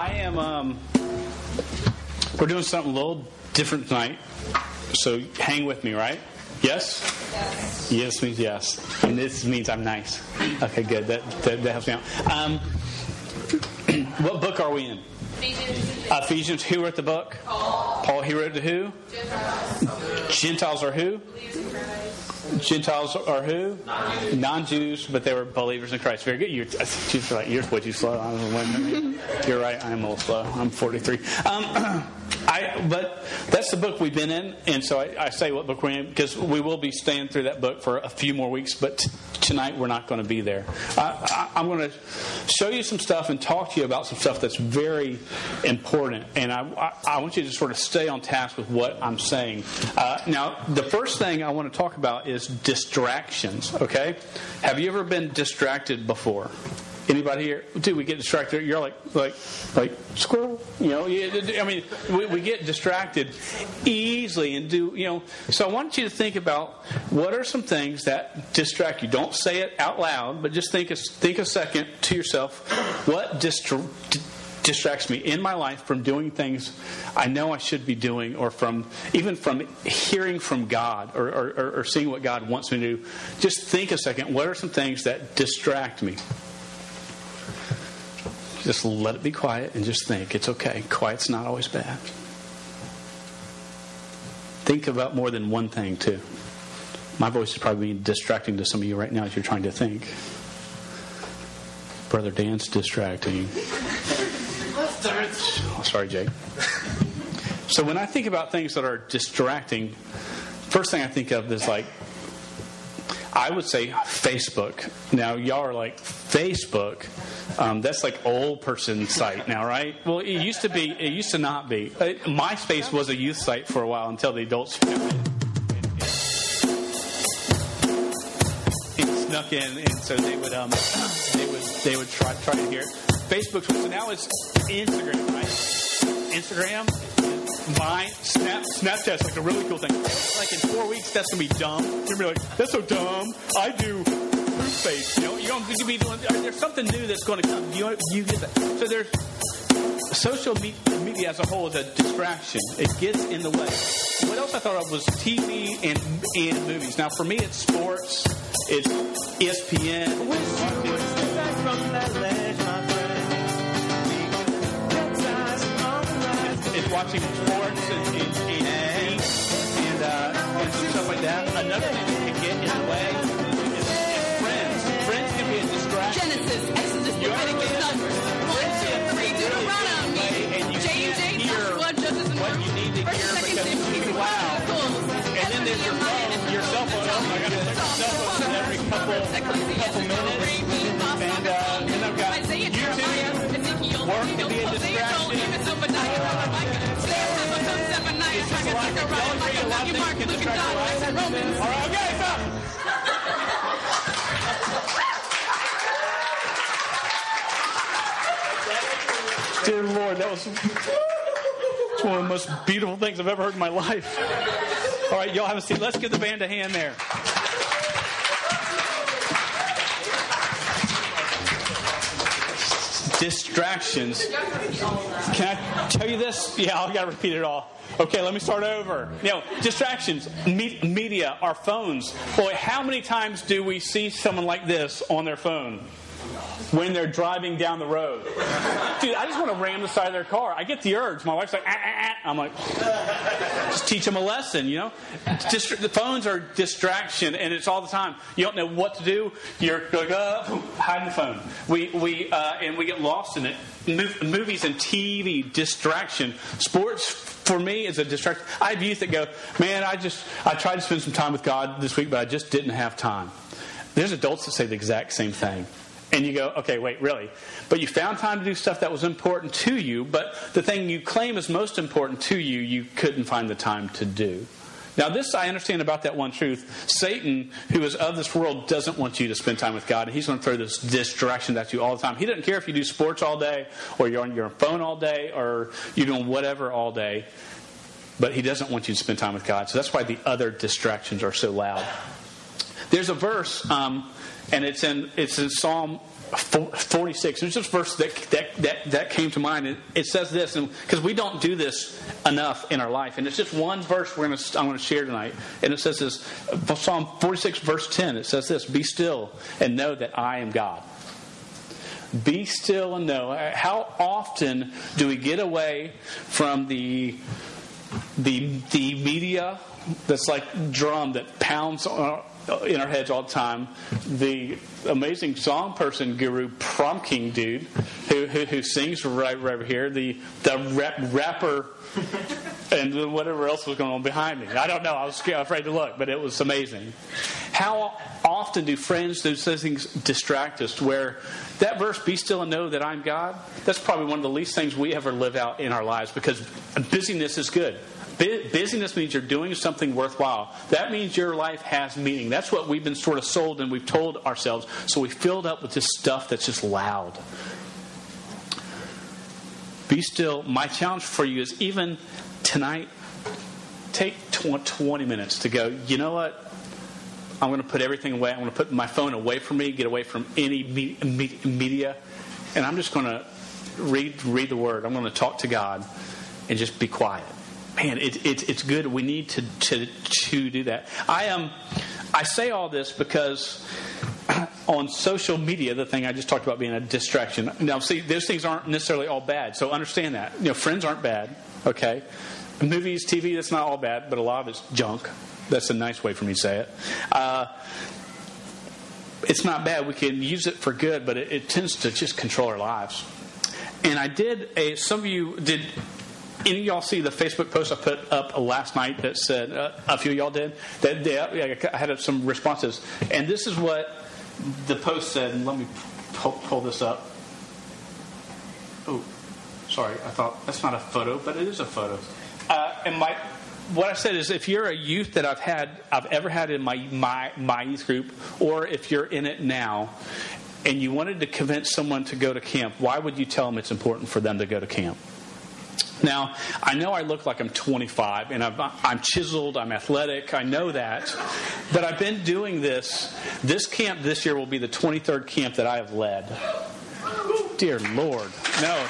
I am. Um, we're doing something a little different tonight, so hang with me, right? Yes. Yes, yes means yes, and this means I'm nice. Okay, good. That that, that helps me out. Um, what book are we in? Ephesians. Ephesians. Who wrote the book? Paul. Paul. He wrote to who? Gentiles. Gentiles are who? Gentiles are who? Non Jews, but they were believers in Christ. Very good. You're, you're, right. you're way too slow. You're right. I'm little slow. I'm 43. Um, I, but that's the book we've been in, and so I, I, say what book we're in because we will be staying through that book for a few more weeks. But t- tonight we're not going to be there. I, am going to show you some stuff and talk to you about some stuff that's very important, and I, I want you to sort of stay on task with what I'm saying. Uh, now, the first thing I want to talk about is distractions. Okay, have you ever been distracted before? Anybody here? Do we get distracted? You're like, like, like squirrel. You know, I mean, we, we, get distracted easily and do, you know. So I want you to think about what are some things that distract you. Don't say it out loud, but just think a, think a second to yourself. What distra- distracts me in my life from doing things I know I should be doing, or from even from hearing from God or, or, or seeing what God wants me to do. Just think a second. What are some things that distract me? Just let it be quiet and just think. It's okay. Quiet's not always bad. Think about more than one thing, too. My voice is probably distracting to some of you right now as you're trying to think. Brother Dan's distracting. Sorry, Jake. So when I think about things that are distracting, first thing I think of is like I would say Facebook. Now, y'all are like, Facebook? Um, that's like old person site now, right? Well, it used to be, it used to not be. Uh, MySpace was a youth site for a while until the adults snuck in, and so they would, um, they would, they would try, try to hear it. Facebook, so now it's Instagram, right? Instagram, Vine, Snap, Snapchat's like a really cool thing. Like in four weeks, that's gonna be dumb. You're gonna be like, that's so dumb. I do face. You know, you don't you be doing. There's something new that's to come. You you get that. So there's social media as a whole is a distraction. It gets in the way. What else I thought of was TV and and movies. Now for me, it's sports. It's ESPN. Watching sports and, and, and, and, uh, and stuff like that. Another thing that can get in the way is, is friends. Friends can be a distraction. Genesis, Exodus, Leviticus, Numbers. One, two, three, Deuteronomy. And you can't hear what you need to hear because too loud. And then there's your phone, your cell phone. Oh my God, your cell phone every couple, couple minutes. Dear Lord, that was one of the most beautiful things I've ever heard in my life. All right, y'all have a seat. Let's give the band a hand there. Distractions. Can I tell you this? Yeah, I've got to repeat it all. Okay, let me start over. You know, distractions, me- media, our phones. Boy, how many times do we see someone like this on their phone? When they're driving down the road. Dude, I just want to ram the side of their car. I get the urge. My wife's like, ah, ah, ah. I'm like, just teach them a lesson, you know? The phones are distraction, and it's all the time. You don't know what to do. You're like, uh, hide the phone. We, we, uh, and we get lost in it. movies and TV, distraction. Sports, for me, is a distraction. I have youth that go, man, I just, I tried to spend some time with God this week, but I just didn't have time. There's adults that say the exact same thing. And you go, okay, wait, really? But you found time to do stuff that was important to you, but the thing you claim is most important to you, you couldn't find the time to do. Now, this I understand about that one truth. Satan, who is of this world, doesn't want you to spend time with God, and he's going to throw this distraction at you all the time. He doesn't care if you do sports all day, or you're on your phone all day, or you're doing whatever all day, but he doesn't want you to spend time with God. So that's why the other distractions are so loud. There's a verse. Um, and it's in it's in Psalm 46. There's a verse that, that, that, that came to mind. It, it says this, because we don't do this enough in our life. And it's just one verse we're gonna, I'm going to share tonight. And it says this Psalm 46, verse 10. It says this Be still and know that I am God. Be still and know. How often do we get away from the, the, the media that's like drum that pounds in our heads all the time. The amazing song person guru prom king dude who, who, who sings right, right over here. The the rap, rapper and whatever else was going on behind me. I don't know. I was scared, afraid to look, but it was amazing. How often do friends, those things distract us? Where that verse, "Be still and know that I'm God," that's probably one of the least things we ever live out in our lives because busyness is good. Busyness means you're doing something worthwhile. That means your life has meaning. That's what we've been sort of sold and we've told ourselves. So we filled up with this stuff that's just loud. Be still. My challenge for you is even tonight, take 20 minutes to go, you know what? I'm going to put everything away. I'm going to put my phone away from me, get away from any media, and I'm just going to read read the Word. I'm going to talk to God and just be quiet man, it, it, it's good. We need to, to, to do that. I Um, I say all this because on social media, the thing I just talked about being a distraction. Now, see, those things aren't necessarily all bad. So understand that. You know, friends aren't bad. Okay, movies, TV, that's not all bad, but a lot of it's junk. That's a nice way for me to say it. Uh, it's not bad. We can use it for good, but it, it tends to just control our lives. And I did a. Some of you did any of y'all see the Facebook post I put up last night that said uh, a few of y'all did that they, I had some responses, and this is what the post said. And let me pull, pull this up. Oh, sorry, I thought that's not a photo, but it is a photo. Uh, and my what I said is, if you're a youth that I've had, I've ever had in my my my youth group, or if you're in it now, and you wanted to convince someone to go to camp, why would you tell them it's important for them to go to camp? Now, I know I look like I'm 25 and i am chiseled, I'm athletic, I know that. But I've been doing this. This camp this year will be the 23rd camp that I have led. Dear Lord. No.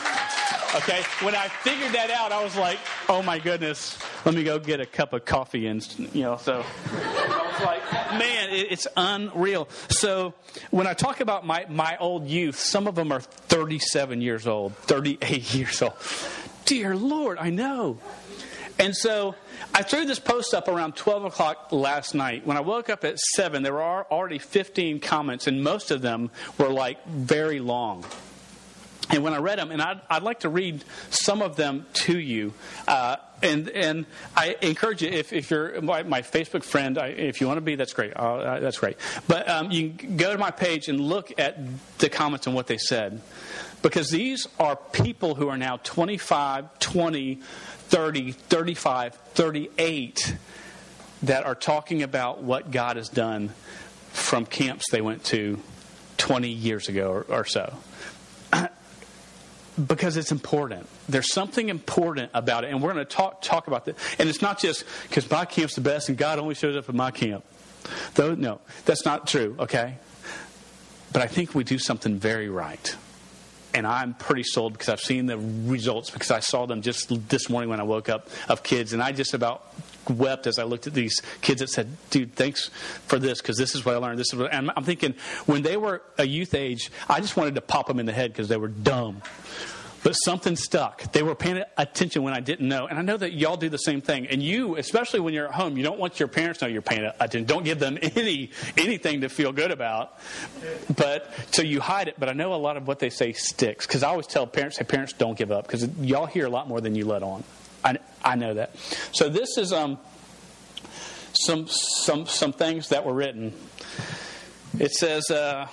Okay? When I figured that out, I was like, oh my goodness, let me go get a cup of coffee and, you know, so. I was like, man, it's unreal. So when I talk about my, my old youth, some of them are 37 years old, 38 years old. Dear Lord, I know. And so I threw this post up around 12 o'clock last night. When I woke up at 7, there were already 15 comments, and most of them were like very long. And when I read them, and I'd, I'd like to read some of them to you. Uh, and and I encourage you, if, if you're my, my Facebook friend, I, if you want to be, that's great. Uh, that's great. But um, you can go to my page and look at the comments and what they said. Because these are people who are now 25, 20, 30, 35, 38 that are talking about what God has done from camps they went to 20 years ago or, or so. Because it's important. There's something important about it, and we're going to talk talk about that. And it's not just because my camp's the best and God only shows up at my camp. Though no, that's not true. Okay, but I think we do something very right and I'm pretty sold because I've seen the results because I saw them just this morning when I woke up of kids, and I just about wept as I looked at these kids that said, "Dude, thanks for this because this is what I learned." This is what, and I'm thinking when they were a youth age, I just wanted to pop them in the head because they were dumb but something stuck. They were paying attention when I didn't know. And I know that y'all do the same thing. And you, especially when you're at home, you don't want your parents to know you're paying attention. Don't give them any anything to feel good about. But so you hide it. But I know a lot of what they say sticks. Because I always tell parents, hey, parents, don't give up. Because y'all hear a lot more than you let on. I, I know that. So this is um, some, some, some things that were written. It says, uh,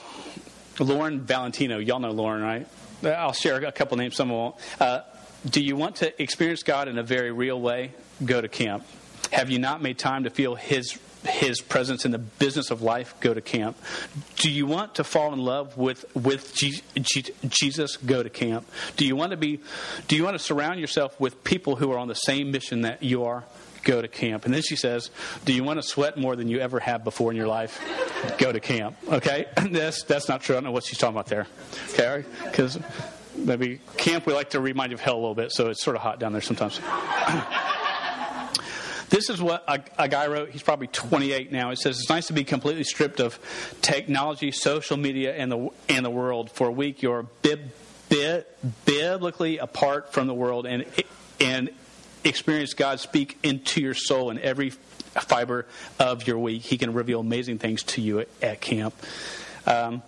Lauren Valentino. Y'all know Lauren, right? I'll share a couple names, some won't. Uh, do you want to experience God in a very real way? Go to camp. Have you not made time to feel His his presence in the business of life, go to camp. Do you want to fall in love with with Jesus? Go to camp. Do you want to be? Do you want to surround yourself with people who are on the same mission that you are? Go to camp. And then she says, Do you want to sweat more than you ever have before in your life? Go to camp. Okay? That's, that's not true. I don't know what she's talking about there. Okay? Because maybe camp, we like to remind you of hell a little bit, so it's sort of hot down there sometimes. This is what a, a, guy wrote. He's probably 28 now. It says, It's nice to be completely stripped of technology, social media, and the, and the world. For a week, you're bib, bib, biblically apart from the world and, and experience God speak into your soul in every fiber of your week. He can reveal amazing things to you at, at camp. Um,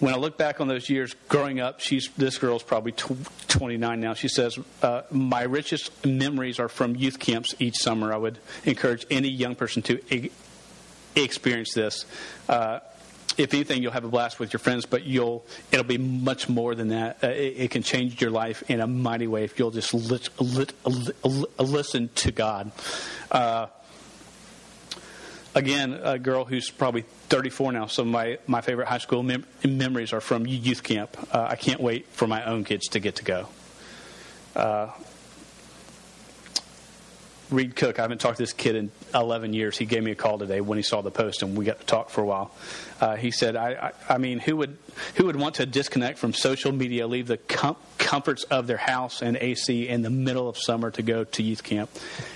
when I look back on those years growing up, she's this girl's probably tw- 29 now. She says, uh, "My richest memories are from youth camps each summer. I would encourage any young person to e- experience this. Uh, if anything, you'll have a blast with your friends, but you'll it'll be much more than that. Uh, it, it, can change your life in a mighty way if you'll just lit, lit, lit, listen to God." Again, a girl who's probably 34 now, Some of my, my favorite high school mem- memories are from youth camp. Uh, I can't wait for my own kids to get to go. Uh, Reed Cook, I haven't talked to this kid in 11 years. He gave me a call today when he saw the post, and we got to talk for a while. Uh, he said, I, I, I, mean, who would, who would want to disconnect from social media, leave the com- comforts of their house and AC in the middle of summer to go to youth camp?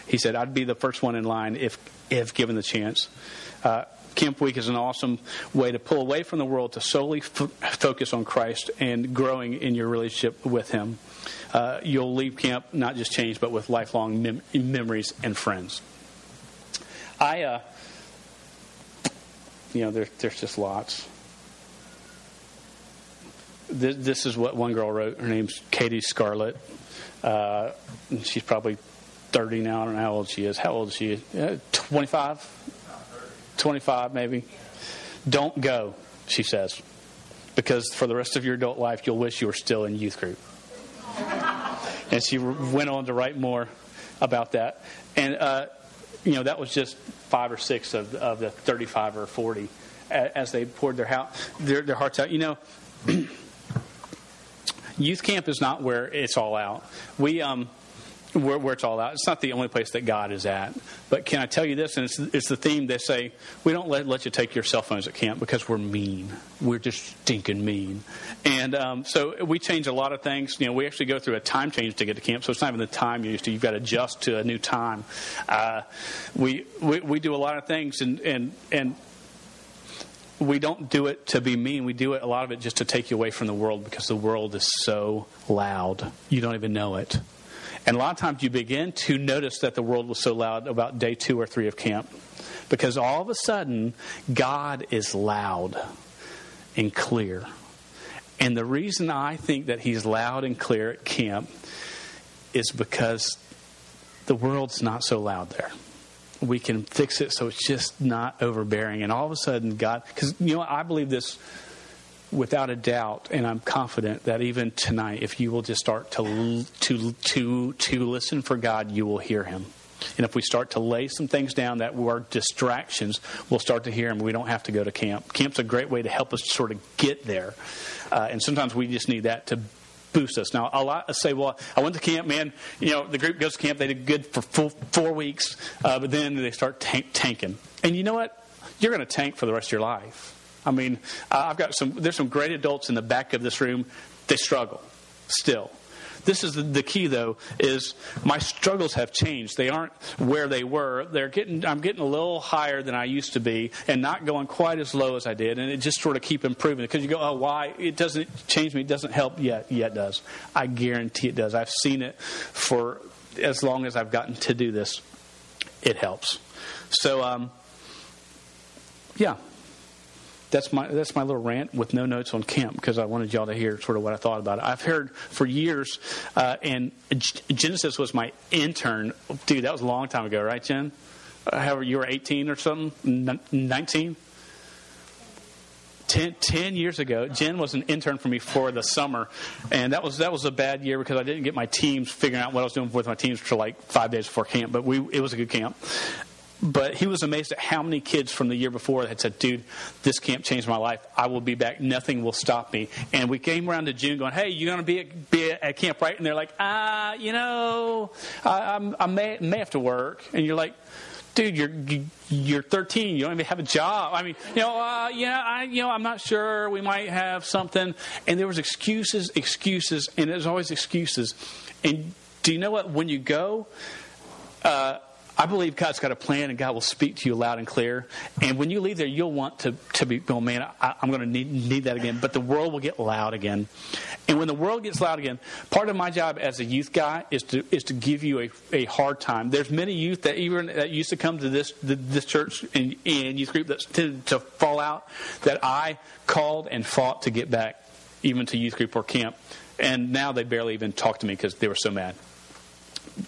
He said, I'd be the first one in line if, if given the chance. Uh, Camp Week is an awesome way to pull away from the world to solely f- focus on Christ and growing in your relationship with Him. Uh, you'll leave camp not just changed, but with lifelong mem- memories and friends. I, uh, you know, there, there's just lots. This, this, is what one girl wrote. Her name's Katie Scarlett. Uh, she's probably 30 now. I don't know how old she is. How old is she? Uh, 25? 25 maybe. Don't go, she says, because for the rest of your adult life, you'll wish you were still in youth group. and she went on to write more about that. And, uh, you know, that was just five or six of, of the 35 or 40 as they poured their, their, their hearts out. You know, youth camp is not where it's all out. We, um, where, where, it's all out. It's not the only place that God is at. But can I tell you this? And it's, it's the theme they say, we don't let, let you take your cell phones at camp because we're mean. We're just stinking mean. And um, so we change a lot of things. You know, we actually go through a time change to get to camp, so it's not even the time you're used to. You've got to adjust to a new time. Uh, we, we, we do a lot of things, and, and, and we don't do it to be mean. We do it, a lot of it, just to take you away from the world because the world is so loud. You don't even know it. And a lot of times you begin to notice that the world was so loud about day two or three of camp. Because all of a sudden, God is loud and clear. And the reason I think that He's loud and clear at camp is because the world's not so loud there. We can fix it so it's just not overbearing. And all of a sudden, God, because, you know, I believe this without a doubt, and I'm confident that even tonight, if you will just start to to to to listen for God, you will hear Him. And if we start to lay some things down that were distractions, we'll start to hear Him. We don't have to go to camp. Camp's a great way to help us sort of get there, uh, and sometimes we just need that to boost us. Now, a lot say, well, I went to camp, man. You know, the group goes to camp. They did good for full, four weeks, uh, but then they start tank, tanking. And you know what? You're going to tank for the rest of your life. I mean, I've got some, there's some great adults in the back of this room. They struggle still. This is the, key, though, is my struggles have changed. They aren't where they were. They're getting, I'm getting a little higher than I used to be, and not going quite as low as I did. And it just sort of keep improving because you go, oh, why? It doesn't change me. It doesn't help yet. Yet does. I guarantee it does. I've seen it for as long as I've gotten to do this. It helps. So, um, yeah, that's my that's my little rant with no notes on camp because I wanted y'all to hear sort of what I thought about it. I've heard for years, uh, and Genesis was my intern. Dude, that was a long time ago, right, Jen? Uh, however, you were 18 or something, 19. 10, 10, years ago, Jen was an intern for me for the summer, and that was that was a bad year because I didn't get my teams figuring out what I was doing with my teams for like five days before camp. But we it was a good camp. But he was amazed at how many kids from the year before had said, "Dude, this camp changed my life. I will be back. Nothing will stop me." And we came around to June, going, "Hey, you're going to be at, be at camp, right?" And they're like, "Ah, you know, I, I may may have to work." And you're like, dude, you're you're 13. You don't even have a job. I mean, you know, uh, yeah, I, you know, I'm not sure. We might have something. And there was excuses, excuses, and there's always excuses. And do you know what? When you go, uh, I believe God's got a plan and God will speak to you loud and clear. And when you leave there, you'll want to, to be, oh man, I, am going to need, need that again. But the world will get loud again. And when the world gets loud again, part of my job as a youth guy is to, is to give you a, a hard time. There's many youth that even that used to come to this, this church and, and youth group that tended to fall out that I called and fought to get back even to youth group or camp. And now they barely even talk to me because they were so mad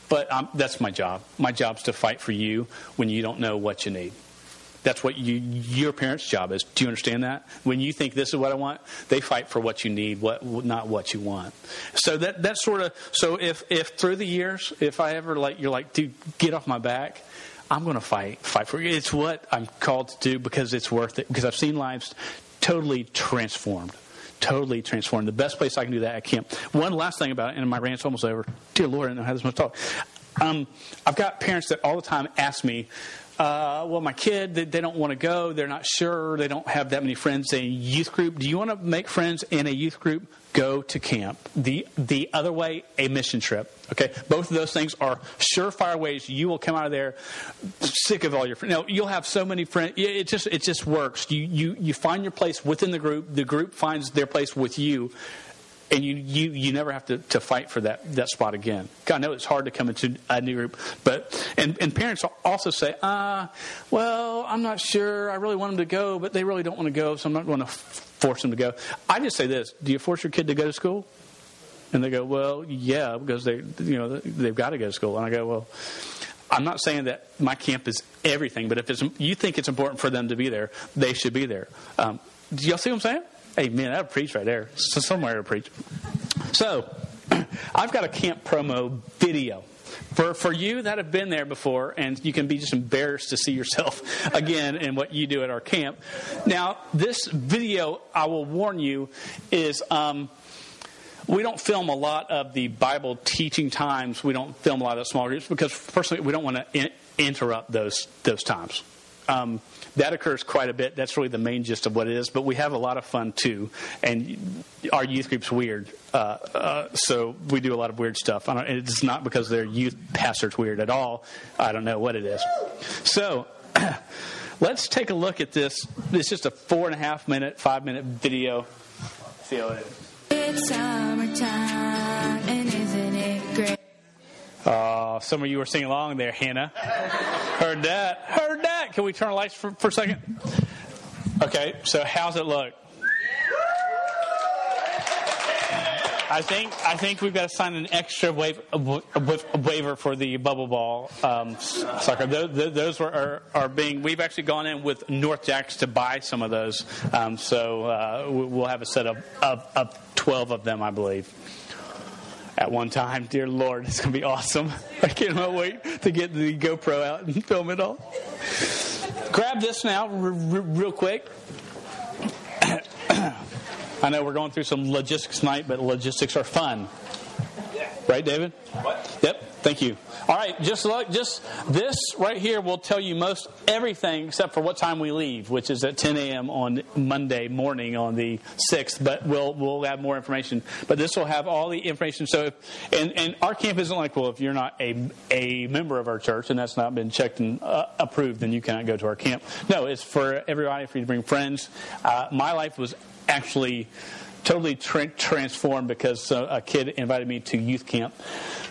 but that's my job. My job is to fight for you when you don't know what you need. That's what you, your parents' job is. Do you understand that? When you think this is what I want, they fight for what you need, what not what you want. So that that sort of so if if through the years, if I ever like you're like, dude, get off my back. I'm going to fight fight for you. It's what I'm called to do because it's worth it. Because I've seen lives totally transformed totally transformed. The best place I can do that at camp. One last thing about it, and my rant's almost over. Dear Lord, I don't know how this much talk. Um, I've got parents that all the time ask me, uh, well, my kid, they, they don't want to go. They're not sure. They don't have that many friends in youth group. Do you want to make friends in a youth group? Go to camp. The, the other way, a mission trip. Okay? Both of those things are surefire ways you will come out of there sick of all your friends. Now, you'll have so many friends. It just, it just works. You, you, you find your place within the group. The group finds their place with you and you, you, you never have to, to fight for that, that spot again. I know it's hard to come into a new group, but and, and parents also say, ah, well, I'm not sure. I really want them to go, but they really don't want to go, so I'm not going to force them to go. I just say this: Do you force your kid to go to school? And they go, well, yeah, because they you know they've got to go to school. And I go, well. I'm not saying that my camp is everything, but if you think it's important for them to be there, they should be there. Um, do y'all see what I'm saying? Hey, man, that'll preach right there. So somewhere to preach. So, I've got a camp promo video. For, for you that have been there before, and you can be just embarrassed to see yourself again in what you do at our camp. Now, this video, I will warn you, is. Um, we don't film a lot of the Bible teaching times. We don't film a lot of small groups because, personally, we don't want to in- interrupt those those times. Um, that occurs quite a bit. That's really the main gist of what it is. But we have a lot of fun too, and our youth group's weird. Uh, uh, so we do a lot of weird stuff. it's not because their youth pastor's weird at all. I don't know what it is. So. let's take a look at this. It's just a four and a half minute, five minute video. How it. It's summertime, Uh, some of you were singing along there, Hannah. Heard that. Heard that. Can we turn the lights for, for a second? Okay, so how's it look? I think I think we've got to sign an extra waiver, waiver for the bubble ball um, soccer. Those, those were, are, are, being. We've actually gone in with North Jacks to buy some of those, um, so uh, we'll have a set of, of, of twelve of them, I believe at one time. Dear Lord, it's going to be awesome. I cannot wait to get the GoPro out and film it all. Grab this now, r- r- real quick. I know we're going through some logistics tonight, but logistics are fun. Right, David? What? Yep. Thank you. All right, just look, just this right here will tell you most everything except for what time we leave, which is at 10 a.m. on Monday morning on the 6th. But we'll we'll have more information. But this will have all the information. So, if, and and our camp isn't like, well, if you're not a a member of our church and that's not been checked and uh, approved, then you cannot go to our camp. No, it's for everybody, for you to bring friends. Uh, my life was actually totally tra- transformed because uh, a kid invited me to youth camp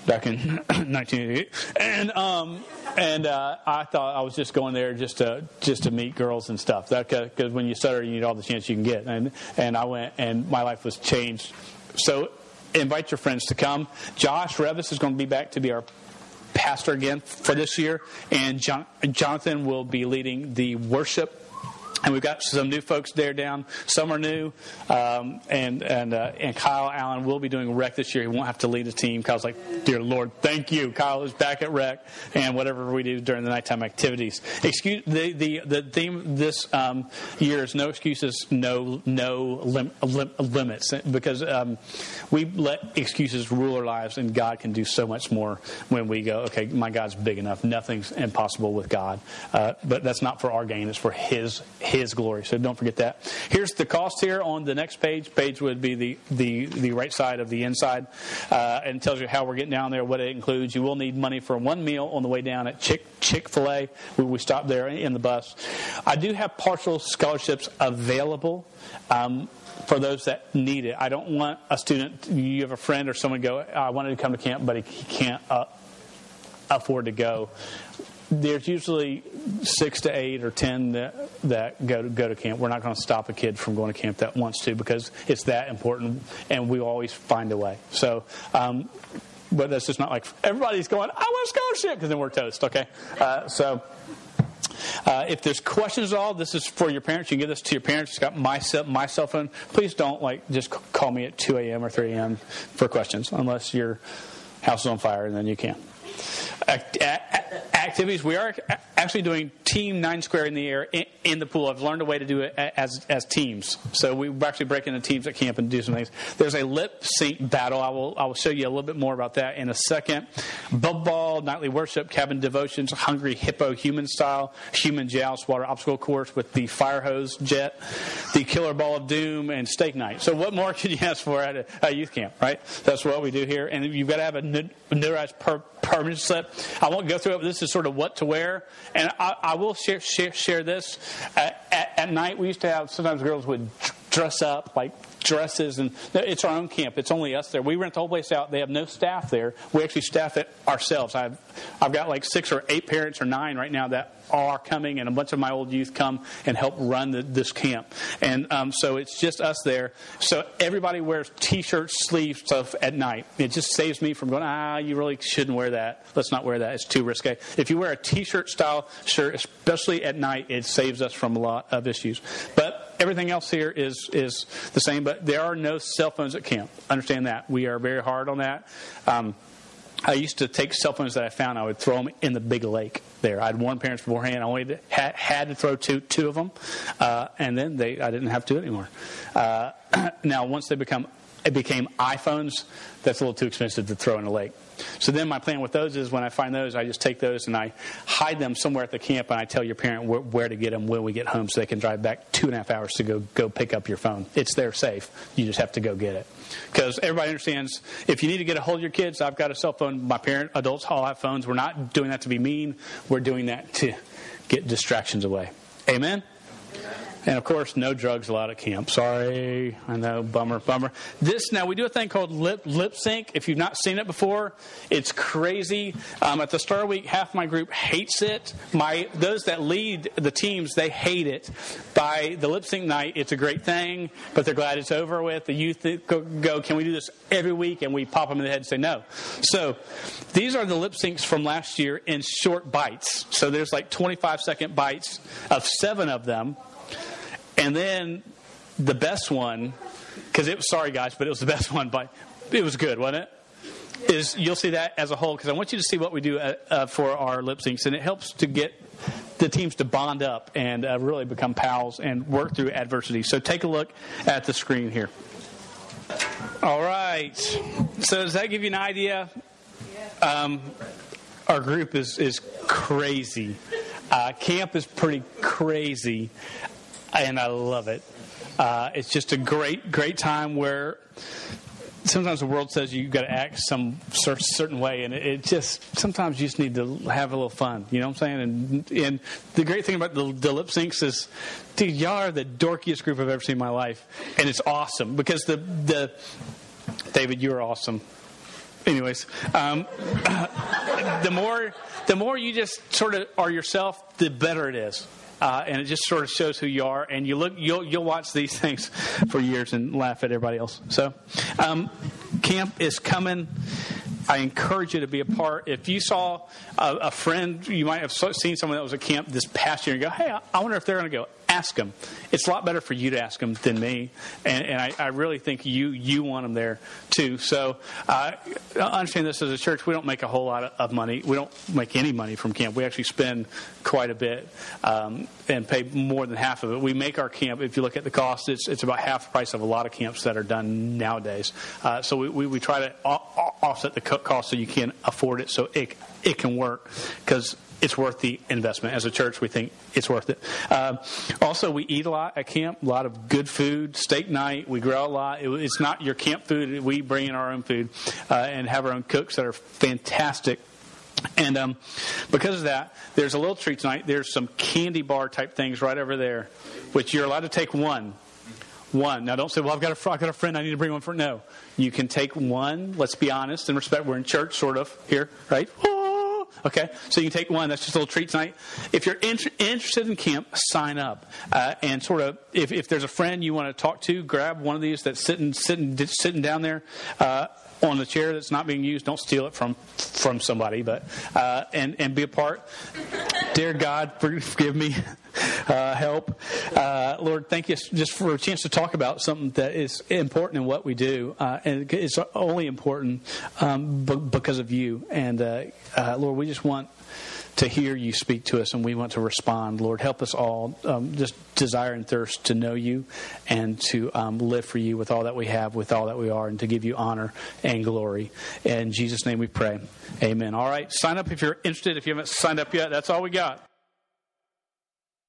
back in 1988, and um, and uh, I thought I was just going there just to just to meet girls and stuff. That because when you stutter, you need all the chance you can get, and and I went, and my life was changed. So invite your friends to come. Josh Revis is going to be back to be our pastor again for this year, and John, Jonathan will be leading the worship and we've got some new folks there down. Some are new, um, and and uh, and Kyle Allen will be doing rec this year. He won't have to lead the team. Kyle's like, dear Lord, thank you. Kyle is back at rec, and whatever we do during the nighttime activities. Excuse the the, the theme this um, year is no excuses, no no lim, lim, limits, because um, we let excuses rule our lives, and God can do so much more when we go. Okay, my God's big enough. Nothing's impossible with God, uh, but that's not for our gain. It's for His his glory. So don't forget that. Here's the cost here on the next page. Page would be the, the, the right side of the inside uh, and tells you how we're getting down there, what it includes. You will need money for one meal on the way down at Chick Chick fil A. We, we stop there in the bus. I do have partial scholarships available. Um, for those that need it. I don't want a student, you have a friend or someone go, I wanted to come to camp, but he can't uh, afford to go there's usually six to eight or ten that, that go to go to camp. We're not going to stop a kid from going to camp that wants to because it's that important, and we always find a way. So. Um, but that's just not like everybody's going. I want a scholarship because then we're toast. Okay, uh, so uh, if there's questions at all, this is for your parents. You can give this to your parents. It's got my my cell phone. Please don't like just call me at 2 a.m. or 3 a.m. for questions unless your house is on fire, and then you can activities. We are actually doing team nine square in the air in, the pool. I've learned a way to do it as as teams. So we actually break into teams at camp and do some things. There's a lip sync battle. I will I will show you a little bit more about that in a second. Bubble ball, nightly worship, cabin devotions, hungry hippo, human style, human joust, water obstacle course with the fire hose jet, the killer ball of doom, and steak night. So what more could you ask for at a, a youth camp, right? That's what we do here. And you've got to have a notarized per, permission slip. I won't go through it. But this is sort of what to wear, and I, I will share, share, share this. At, at, at, night, we used to have sometimes girls would dress up like dresses, and it's our own camp. It's only us there. We rent the whole place out. They have no staff there. We actually staff it ourselves. I've I've got like six or eight parents or nine right now that are coming, and a bunch of my old youth come and help run the, this camp. And um, so it's just us there. So everybody wears t-shirts, sleeve stuff at night. It just saves me from going, ah, you really shouldn't wear that. Let's not wear that. It's too risque. If you wear a t-shirt style shirt, especially at night, it saves us from a lot of issues. But everything else here is is the same. But there are no cell phones at camp. Understand that. We are very hard on that. Um, I used to take cell phones that I found, I would throw them in the big lake there. I'd warned parents beforehand. I only had, had to throw two two of them, uh, and then they I didn't have to anymore. Uh, now, once they become it became iPhones, that's a little too expensive to throw in a lake. So then my plan with those is when I find those, I just take those and I hide them somewhere at the camp, and I tell your parent where, where to get them when we get home, so they can drive back two and a half hours to go go pick up your phone. It's there safe. You just have to go get it because everybody understands if you need to get a hold of your kids, I've got a cell phone. My parent adults all have phones. We're not doing that to be mean. We're doing that to get distractions away. Amen. And of course, no drugs allowed at camp. Sorry, I know, bummer, bummer. This now we do a thing called lip lip sync. If you've not seen it before, it's crazy. Um, at the the week, half my group hates it. My those that lead the teams they hate it. By the lip sync night, it's a great thing, but they're glad it's over with. The youth go, go can we do this every week? And we pop them in the head and say no. So these are the lip syncs from last year in short bites. So there's like 25 second bites of seven of them and then the best one, because it was sorry guys, but it was the best one. But it was good, wasn't it? Is you'll see that as a whole because I want you to see what we do uh, uh, for our lip syncs, and it helps to get the teams to bond up and uh, really become pals and work through adversity. So take a look at the screen here. All right. So does that give you an idea? Um, our group is is crazy. Uh, camp is pretty crazy and I love it. Uh, it's just a great, great time where sometimes the world says you've got to act some certain way, and it just sometimes you just need to have a little fun. You know what I'm saying? And and the great thing about the, the lip syncs is, dude, y'all are the dorkiest group I've ever seen in my life, and it's awesome because the the David, you're awesome. Anyways, um, the more the more you just sort of are yourself, the better it is uh, and it just sort of shows who you are. And you look, you'll you'll watch these things for years and laugh at everybody else. So, um, camp is coming. I encourage you to be a part. If you saw a, a, friend, you might have seen someone that was at camp this past year and go, hey, I wonder if they're going to go. Ask them. It's a lot better for you to ask them than me, and, and I, I really think you you want them there too. So uh, understand this as a church, we don't make a whole lot of money. We don't make any money from camp. We actually spend quite a bit um, and pay more than half of it. We make our camp. If you look at the cost, it's it's about half the price of a lot of camps that are done nowadays. Uh, so we, we, we try to offset the cost so you can afford it, so it it can work because it's worth the investment. As a church, we think it's worth it. Uh, also, we eat a lot at camp, a lot of good food, steak night. We grow a lot. It, it's not your camp food. We bring in our own food uh, and have our own cooks that are fantastic. And um, because of that, there's a little treat tonight. There's some candy bar type things right over there, which you're allowed to take one. One. Now, don't say, well, I've got a, I've got a friend, I need to bring one for. No. You can take one. Let's be honest and respect. We're in church, sort of, here, right? Okay, so you can take one. That's just a little treat tonight. If you're in, interested in camp, sign up uh, and sort of. If, if there's a friend you want to talk to, grab one of these that's sitting sitting sitting down there. Uh, on the chair that's not being used, don't steal it from from somebody, but uh, and and be a part. Dear God, forgive me uh, help. Uh, Lord, thank you just for a chance to talk about something that is important in what we do. Uh, and it's only important um, b- because of you. And uh, uh, Lord, we just want to hear you speak to us and we want to respond. Lord, help us all um, just desire and thirst to know you and to um, live for you with all that we have, with all that we are, and to give you honor and glory. In Jesus' name we pray. Amen. All right, sign up if you're interested. If you haven't signed up yet, that's all we got.